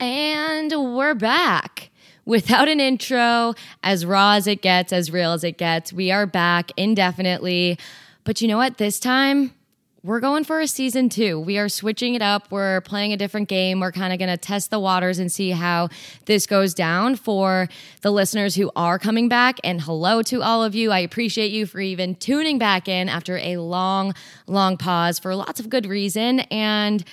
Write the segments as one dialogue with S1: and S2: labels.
S1: And we're back without an intro, as raw as it gets, as real as it gets. We are back indefinitely. But you know what? This time, we're going for a season two. We are switching it up. We're playing a different game. We're kind of going to test the waters and see how this goes down for the listeners who are coming back. And hello to all of you. I appreciate you for even tuning back in after a long, long pause for lots of good reason. And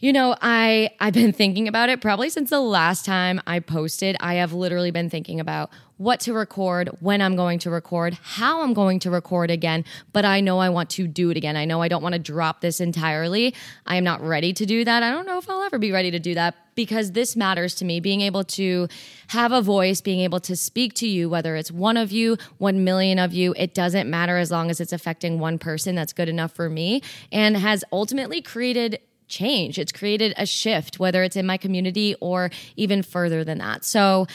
S1: you know, I I've been thinking about it probably since the last time I posted. I have literally been thinking about what to record, when I'm going to record, how I'm going to record again, but I know I want to do it again. I know I don't want to drop this entirely. I am not ready to do that. I don't know if I'll ever be ready to do that because this matters to me being able to have a voice, being able to speak to you, whether it's one of you, one million of you, it doesn't matter as long as it's affecting one person. That's good enough for me and has ultimately created change. It's created a shift, whether it's in my community or even further than that. So,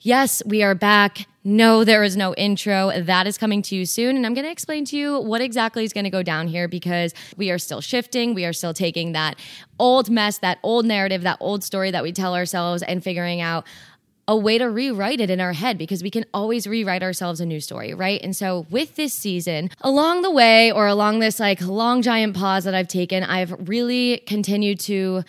S1: yes, we are back. No, there is no intro. That is coming to you soon. And I'm going to explain to you what exactly is going to go down here because we are still shifting. We are still taking that old mess, that old narrative, that old story that we tell ourselves and figuring out a way to rewrite it in our head because we can always rewrite ourselves a new story, right? And so with this season, along the way or along this like long giant pause that I've taken, I've really continued to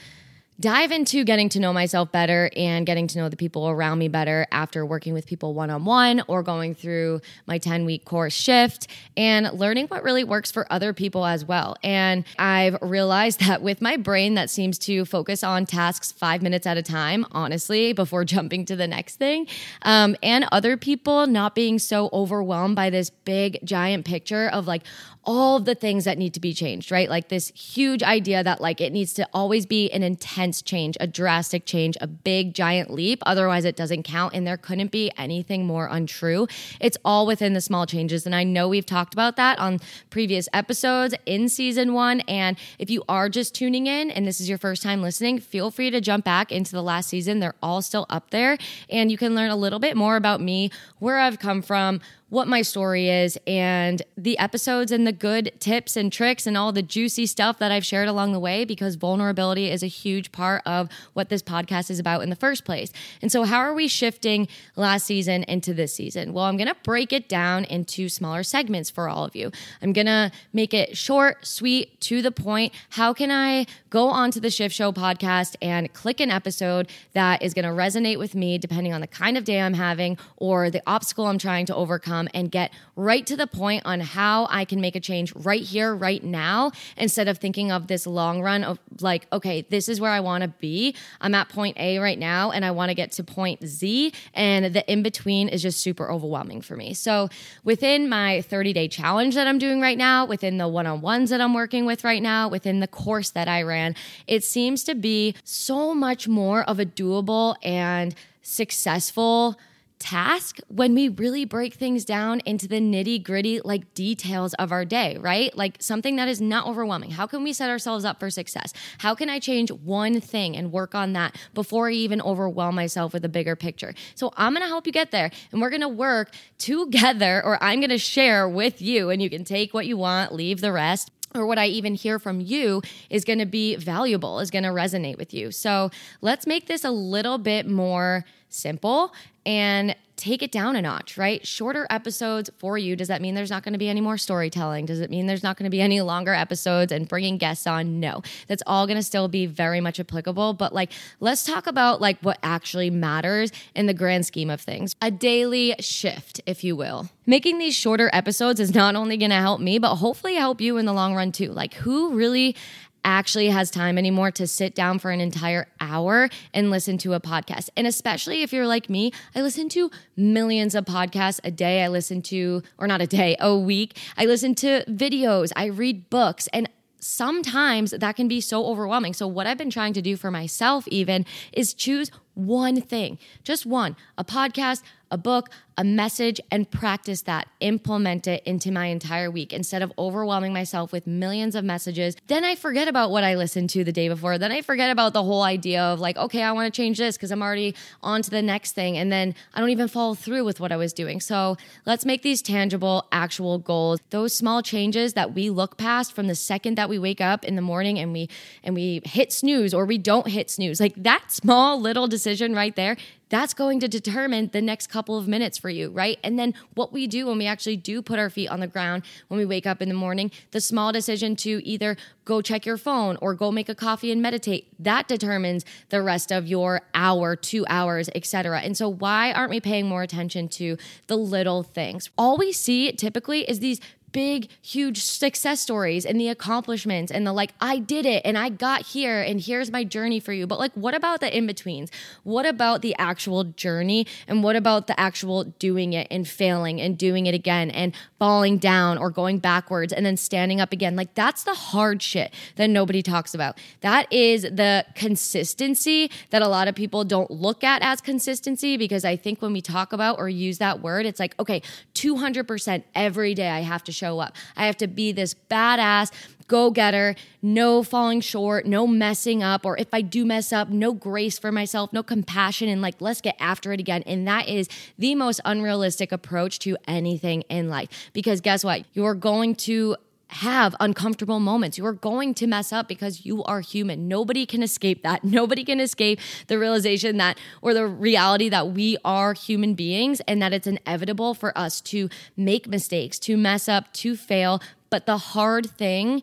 S1: dive into getting to know myself better and getting to know the people around me better after working with people one on one or going through my 10 week course shift and learning what really works for other people as well. And I've realized that with my brain that seems to focus on tasks five minutes at a time, honestly, before jumping to the next thing, um, and other people not being so overwhelmed by this big giant picture of like, all the things that need to be changed, right? Like this huge idea that like it needs to always be an intense change, a drastic change, a big giant leap. Otherwise, it doesn't count. And there couldn't be anything more untrue. It's all within the small changes. And I know we've talked about that on previous episodes in season one. And if you are just tuning in and this is your first time listening, feel free to jump back into the last season. They're all still up there. And you can learn a little bit more about me, where I've come from what my story is and the episodes and the good tips and tricks and all the juicy stuff that I've shared along the way because vulnerability is a huge part of what this podcast is about in the first place. And so, how are we shifting last season into this season? Well, I'm going to break it down into smaller segments for all of you. I'm going to make it short, sweet, to the point. How can I go onto the Shift Show podcast and click an episode that is going to resonate with me depending on the kind of day I'm having or the obstacle I'm trying to overcome? Um, and get right to the point on how I can make a change right here, right now, instead of thinking of this long run of like, okay, this is where I want to be. I'm at point A right now and I want to get to point Z. And the in between is just super overwhelming for me. So within my 30 day challenge that I'm doing right now, within the one on ones that I'm working with right now, within the course that I ran, it seems to be so much more of a doable and successful task when we really break things down into the nitty gritty, like details of our day, right? Like something that is not overwhelming. How can we set ourselves up for success? How can I change one thing and work on that before I even overwhelm myself with a bigger picture? So I'm gonna help you get there and we're gonna work together, or I'm gonna share with you, and you can take what you want, leave the rest or what I even hear from you is going to be valuable, is going to resonate with you. So let's make this a little bit more simple and take it down a notch, right? Shorter episodes for you. Does that mean there's not going to be any more storytelling? Does it mean there's not going to be any longer episodes and bringing guests on? No. That's all going to still be very much applicable, but like let's talk about like what actually matters in the grand scheme of things. A daily shift, if you will. Making these shorter episodes is not only going to help me, but hopefully help you in the long run too. Like who really actually has time anymore to sit down for an entire hour and listen to a podcast. And especially if you're like me, I listen to millions of podcasts a day. I listen to, or not a day, a week. I listen to videos, I read books, and sometimes that can be so overwhelming. So, what I've been trying to do for myself, even, is choose one thing, just one, a podcast, a book, a message, and practice that. Implement it into my entire week instead of overwhelming myself with millions of messages. Then I forget about what I listened to the day before. Then I forget about the whole idea of like, okay, I want to change this because I'm already on to the next thing. And then I don't even follow through with what I was doing. So let's make these tangible, actual goals. Those small changes that we look past from the second that we wake up in the morning and we and we hit snooze or we don't hit snooze. Like that small little decision right there, that's going to determine the next couple of minutes for you, right? And then what we do when we actually do put our feet on the ground when we wake up in the morning, the small decision to either go check your phone or go make a coffee and meditate, that determines the rest of your hour, 2 hours, etc. And so why aren't we paying more attention to the little things? All we see typically is these big, huge success stories and the accomplishments and the like, I did it and I got here and here's my journey for you. But like, what about the in betweens? What about the actual journey? And what about the actual doing it and failing and doing it again and falling down or going backwards and then standing up again? Like, that's the hard shit that nobody talks about. That is the consistency that a lot of people don't look at as consistency because I think when we talk about or use that word, it's like, okay, 200% every day I have to show show up. I have to be this badass go getter, no falling short, no messing up, or if I do mess up, no grace for myself, no compassion, and like, let's get after it again. And that is the most unrealistic approach to anything in life. Because guess what? You're going to have uncomfortable moments. You are going to mess up because you are human. Nobody can escape that. Nobody can escape the realization that, or the reality that we are human beings and that it's inevitable for us to make mistakes, to mess up, to fail. But the hard thing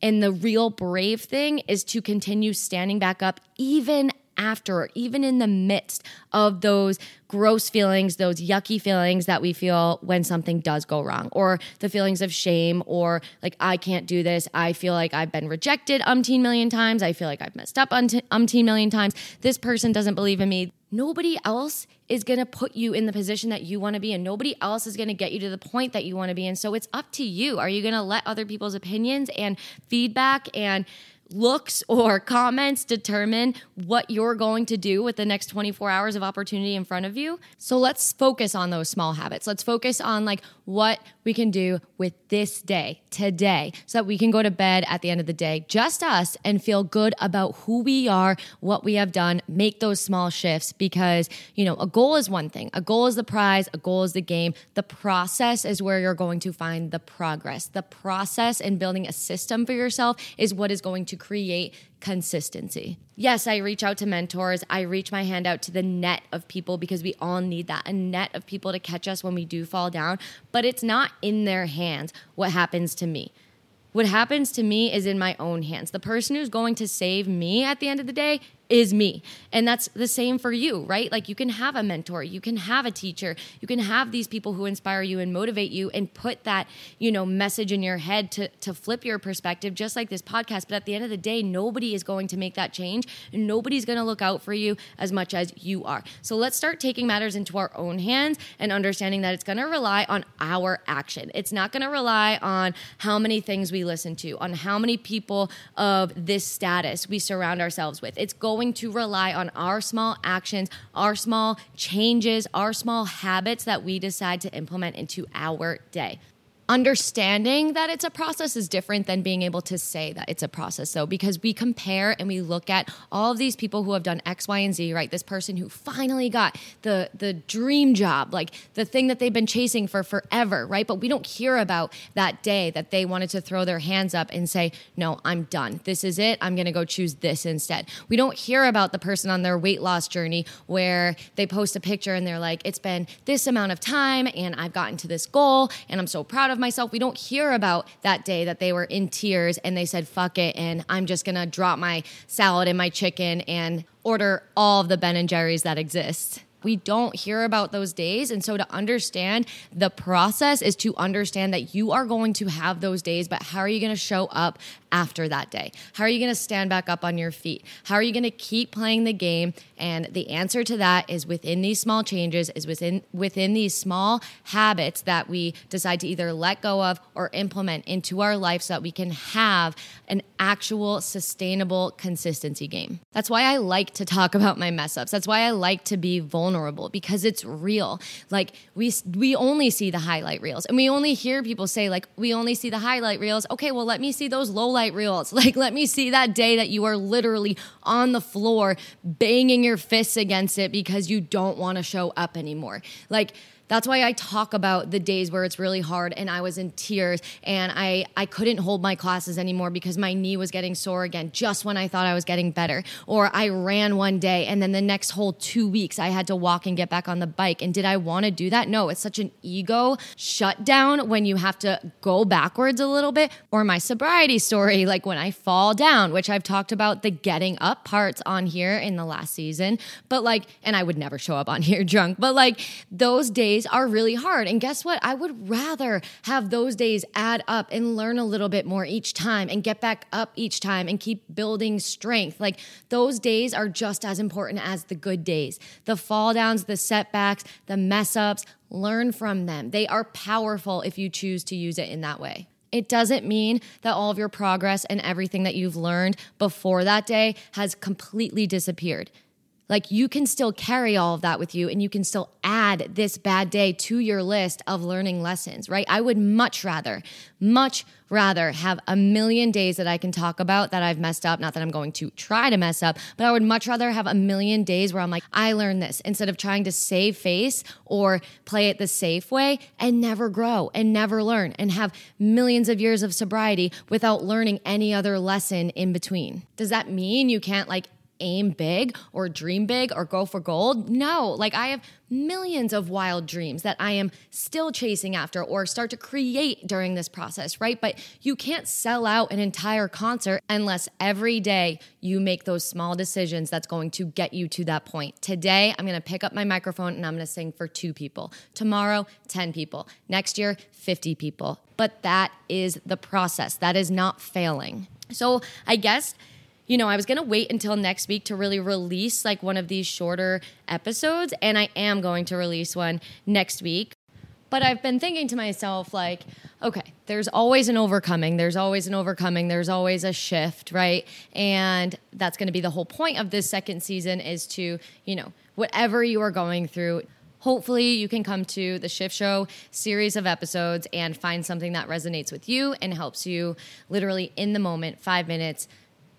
S1: and the real brave thing is to continue standing back up even after, or even in the midst of those gross feelings, those yucky feelings that we feel when something does go wrong, or the feelings of shame, or like, I can't do this. I feel like I've been rejected umpteen million times. I feel like I've messed up umpteen million times. This person doesn't believe in me. Nobody else is going to put you in the position that you want to be in. nobody else is going to get you to the point that you want to be in. so it's up to you are you going to let other people's opinions and feedback and looks or comments determine what you're going to do with the next 24 hours of opportunity in front of you. So let's focus on those small habits. Let's focus on like what we can do with this day, today, so that we can go to bed at the end of the day, just us, and feel good about who we are, what we have done, make those small shifts because, you know, a goal is one thing. A goal is the prize, a goal is the game. The process is where you're going to find the progress. The process and building a system for yourself is what is going to create consistency. Yes, I reach out to mentors. I reach my hand out to the net of people because we all need that a net of people to catch us when we do fall down, but it's not in their hands what happens to me. What happens to me is in my own hands. The person who's going to save me at the end of the day is me. And that's the same for you, right? Like you can have a mentor, you can have a teacher, you can have these people who inspire you and motivate you and put that, you know, message in your head to to flip your perspective just like this podcast, but at the end of the day, nobody is going to make that change nobody's going to look out for you as much as you are. So let's start taking matters into our own hands and understanding that it's going to rely on our action. It's not going to rely on how many things we listen to, on how many people of this status we surround ourselves with. It's going going to rely on our small actions, our small changes, our small habits that we decide to implement into our day understanding that it's a process is different than being able to say that it's a process though because we compare and we look at all of these people who have done x y and z right? This person who finally got the the dream job like the thing that they've been chasing for forever right? But we don't hear about that day that they wanted to throw their hands up and say no i'm done. This is it. I'm going to go choose this instead. We don't hear about the person on their weight loss journey where they post a picture and they're like it's been this amount of time and i've gotten to this goal and i'm so proud of of myself. We don't hear about that day that they were in tears and they said, fuck it. And I'm just going to drop my salad and my chicken and order all of the Ben and Jerry's that exist. We don't hear about those days. And so to understand the process is to understand that you are going to have those days, but how are you going to show up after that day? How are you going to stand back up on your feet? How are you going to keep playing the game? And the answer to that is within these small changes, is within within these small habits that we decide to either let go of or implement into our life so that we can have an actual sustainable consistency game. That's why I like to talk about my mess ups. That's why I like to be vulnerable because it's real. Like we we only see the highlight reels and we only hear people say like we only see the highlight reels. Okay, well let me see those low light reels. Like, let me see that day that you are literally on the floor banging your fists against it because you don't want to show up anymore. Like, That's why I talk about the days where it's really hard and I was in tears and I, I couldn't hold my classes anymore because my knee was getting sore again just when I thought I was getting better. Or I ran one day and then the next whole two weeks I had to walk and get back on the bike. And did I want to do that? No, it's such an ego shutdown when you have to go backwards a little bit. Or my sobriety story, like when I fall down, which I've talked about the getting up parts on here in the last season. But like, and I would never show up on here drunk, but like those days days are really hard. And guess what? I would rather have those days add up and learn a little bit more each time and get back up each time and keep building strength. Like those days are just as important as the good days. The fall downs, the setbacks, the mess ups, learn from them. They are powerful if you choose to use it in that way. It doesn't mean that all of your progress and everything that you've learned before that day has completely disappeared. Like you can still carry all of that with you and you can still add this bad day to your list of learning lessons, right? I would much rather, much rather have a million days that I can talk about that I've messed up. Not that I'm going to try to mess up, but I would much rather have a million days where I'm like, I learned this instead of trying to save face or play it the safe way and never grow and never learn and have millions of years of sobriety without learning any other lesson in between. Does that mean you can't like aim big or dream big or go for gold. No, like I have millions of wild dreams that I am still chasing after or start to create during this process, right? But you can't sell out an entire concert unless every day you make those small decisions that's going to get you to that point. Today, I'm going to pick up my microphone and I'm going to sing for two people. Tomorrow, 10 people. Next year, 50 people. But that is the process. That is not failing. So, I guess you know, I was going to wait until next week to really release like one of these shorter episodes, and I am going to release one next week. But I've been thinking to myself, like, okay, there's always an overcoming, there's always an overcoming, there's always a shift, right? And that's going to be the whole point of this second season is to, you know, whatever you are going through, hopefully you can come to the shift show series of episodes and find something that resonates with you and helps you literally in the moment five minutes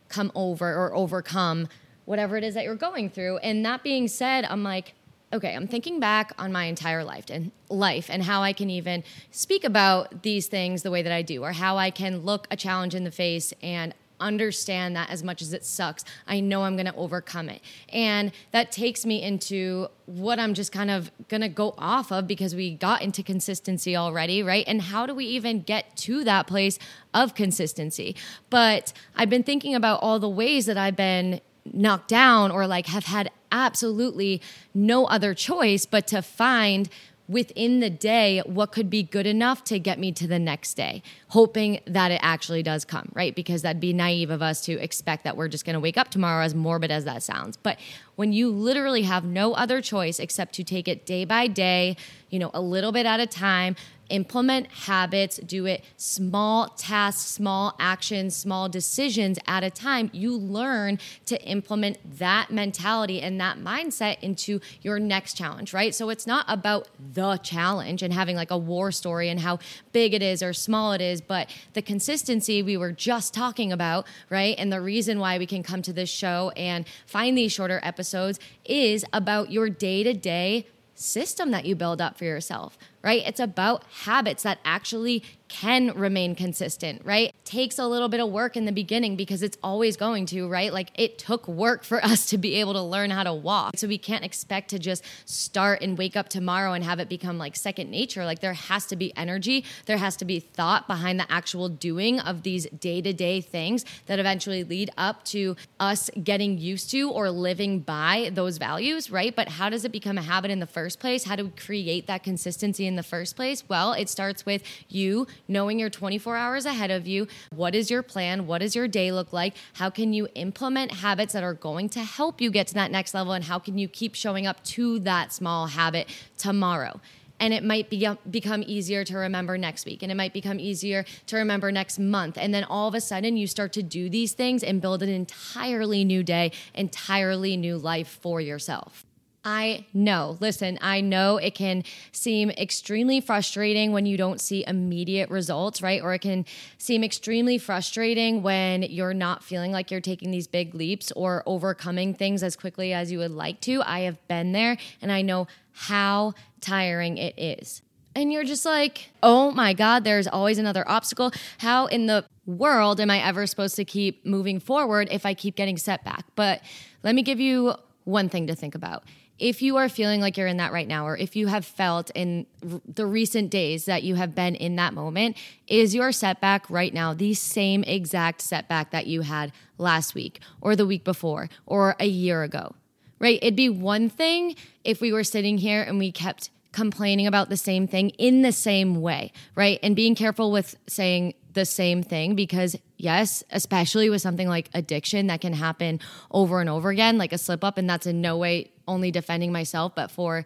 S1: come over or overcome whatever it is that you're going through. And that being said, I'm like, okay, I'm thinking back on my entire life and life and how I can even speak about these things the way that I do, or how I can look a challenge in the face and understand that as much as it sucks, I know I'm going to overcome it. And that takes me into what I'm just kind of going to go off of because we got into consistency already, right? And how do we even get to that place of consistency? But I've been thinking about all the ways that I've been knocked down or like have had absolutely no other choice but to find within the day what could be good enough to get me to the next day, hoping that it actually does come, right? Because that'd be naive of us to expect that we're just going to wake up tomorrow, as morbid as that sounds. But when you literally have no other choice except to take it day by day, you know, a little bit at a time, implement habits, do it small tasks, small actions, small decisions at a time, you learn to implement that mentality and that mindset into your next challenge, right? So it's not about the challenge and having like a war story and how big it is or small it is, but the consistency we were just talking about, right? And the reason why we can come to this show and find these shorter episodes is about your day to day system that you build up for yourself, right? It's about habits that actually can remain consistent, right? Takes a little bit of work in the beginning because it's always going to, right? Like it took work for us to be able to learn how to walk. So we can't expect to just start and wake up tomorrow and have it become like second nature. Like there has to be energy, there has to be thought behind the actual doing of these day to day things that eventually lead up to us getting used to or living by those values, right? But how does it become a habit in the first place? How do we create that consistency in the first place? Well, it starts with you knowing you're 24 hours ahead of you. What is your plan? What does your day look like? How can you implement habits that are going to help you get to that next level? And how can you keep showing up to that small habit tomorrow? and it might be, um, become easier to remember next week and it might become easier to remember next month and then all of a sudden you start to do these things and build an entirely new day entirely new life for yourself I know. Listen, I know it can seem extremely frustrating when you don't see immediate results, right? Or it can seem extremely frustrating when you're not feeling like you're taking these big leaps or overcoming things as quickly as you would like to. I have been there and I know how tiring it is. And you're just like, oh my God, there's always another obstacle. How in the world am I ever supposed to keep moving forward if I keep getting set back? But let me give you one thing to think about if you are feeling like you're in that right now, or if you have felt in the recent days that you have been in that moment, is your setback right now the same exact setback that you had last week, or the week before, or a year ago? Right? It'd be one thing if we were sitting here and we kept complaining about the same thing in the same way, right? And being careful with saying the same thing because yes especially with something like addiction that can happen over and over again like a slip up and that's in no way only defending myself but for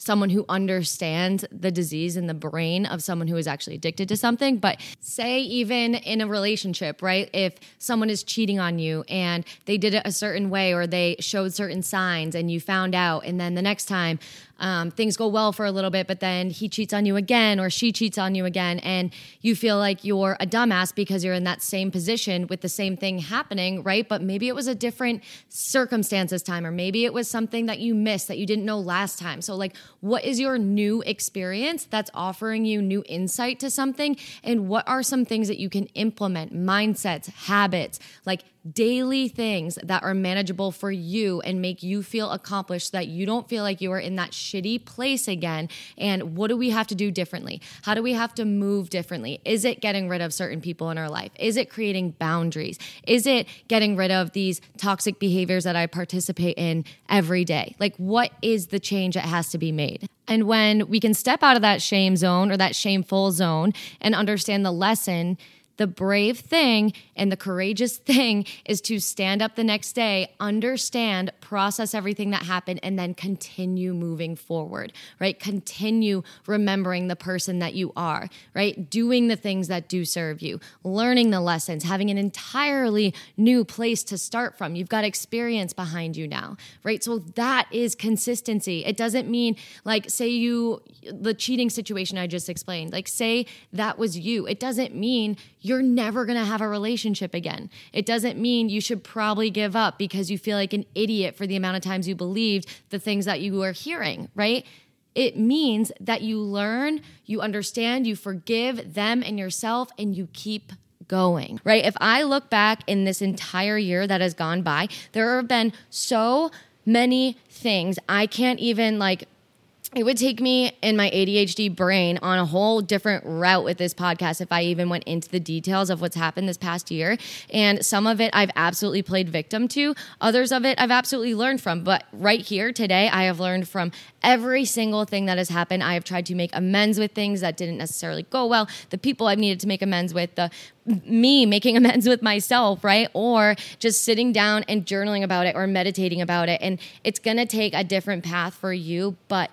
S1: someone who understands the disease in the brain of someone who is actually addicted to something. But say, even in a relationship, right? If someone is cheating on you and they did it a certain way or they showed certain signs and you found out, and then the next time um, things go well for a little bit, but then he cheats on you again or she cheats on you again, and you feel like you're a dumbass because you're in that same position with the same thing happening, right? But maybe it was a different circumstance this time, or maybe it was something that you missed that you didn't know last time. So, like, what is your new experience that's offering you new insight to something? And what are some things that you can implement, mindsets, habits, like daily things that are manageable for you and make you feel accomplished so that you don't feel like you are in that shitty place again. And what do we have to do differently? How do we have to move differently? Is it getting rid of certain people in our life? Is it creating boundaries? Is it getting rid of these toxic behaviors that I participate in every day? Like, what is the change that has to be made? And when we can step out of that shame zone or that shameful zone and understand the lesson, the brave thing and the courageous thing is to stand up the next day, understand, process everything that happened, and then continue moving forward, right? Continue remembering the person that you are, right? Doing the things that do serve you, learning the lessons, having an entirely new place to start from. You've got experience behind you now, right? So that is consistency. It doesn't mean like, say you, the cheating situation I just explained, like, say that was you. It doesn't mean you're never going to have a relationship again. It doesn't mean you should probably give up because you feel like an idiot for the amount of times you believed the things that you were hearing, right? It means that you learn, you understand, you forgive them and yourself, and you keep going, right? If I look back in this entire year that has gone by, there have been so many things I can't even like it would take me in my ADHD brain on a whole different route with this podcast if I even went into the details of what's happened this past year. And some of it I've absolutely played victim to, others of it I've absolutely learned from. But right here today, I have learned from every single thing that has happened. I have tried to make amends with things that didn't necessarily go well, the people I've needed to make amends with, the me making amends with myself, right? Or just sitting down and journaling about it or meditating about it. And it's gonna take a different path for you, but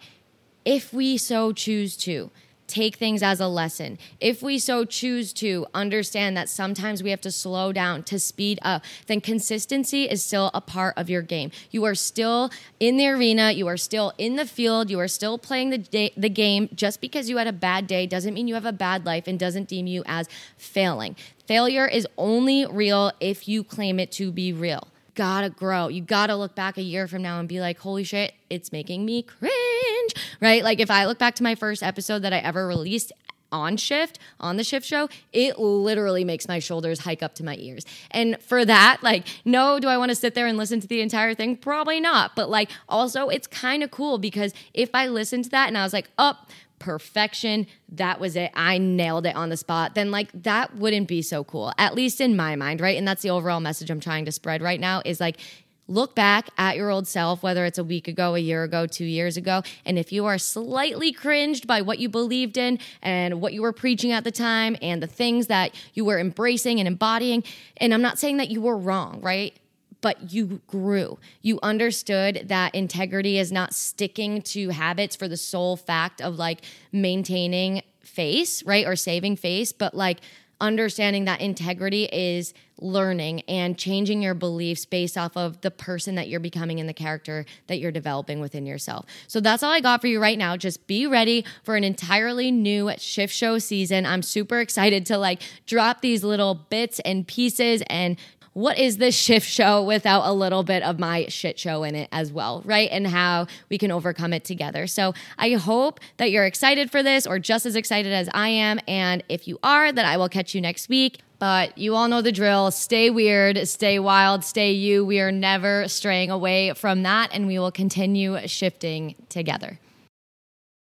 S1: if we so choose to take things as a lesson. If we so choose to understand that sometimes we have to slow down to speed up, then consistency is still a part of your game. You are still in the arena, you are still in the field, you are still playing the day, the game. Just because you had a bad day doesn't mean you have a bad life and doesn't deem you as failing. Failure is only real if you claim it to be real gotta grow. You gotta look back a year from now and be like, holy shit, it's making me cringe, right? Like if I look back to my first episode that I ever released on shift on the shift show it literally makes my shoulders hike up to my ears and for that like no do i want to sit there and listen to the entire thing probably not but like also it's kind of cool because if i listened to that and i was like oh, perfection. That was it. I nailed it on the spot. Then, like, that wouldn't be so cool, at least in my mind, right? And that's the overall message I'm trying to spread right now is like, look back at your old self, whether it's a week ago, a year ago, two years ago. And if you are slightly cringed by what you believed in and what you were preaching at the time and the things that you were embracing and embodying, and I'm not saying that you were wrong, right? but you grew. You understood that integrity is not sticking to habits for the sole fact of like maintaining face, right? Or saving face, but like understanding that integrity is learning and changing your beliefs based off of the person that you're becoming and the character that you're developing within yourself. So that's all I got for you right now. Just be ready for an entirely new shift show season. I'm super excited to like drop these little bits and pieces and what is this shift show without a little bit of my shit show in it as well, right? And how we can overcome it together. So I hope that you're excited for this or just as excited as I am. And if you are, then I will catch you next week. But you all know the drill. Stay weird, stay wild, stay you. We are never straying away from that, and we will continue shifting together.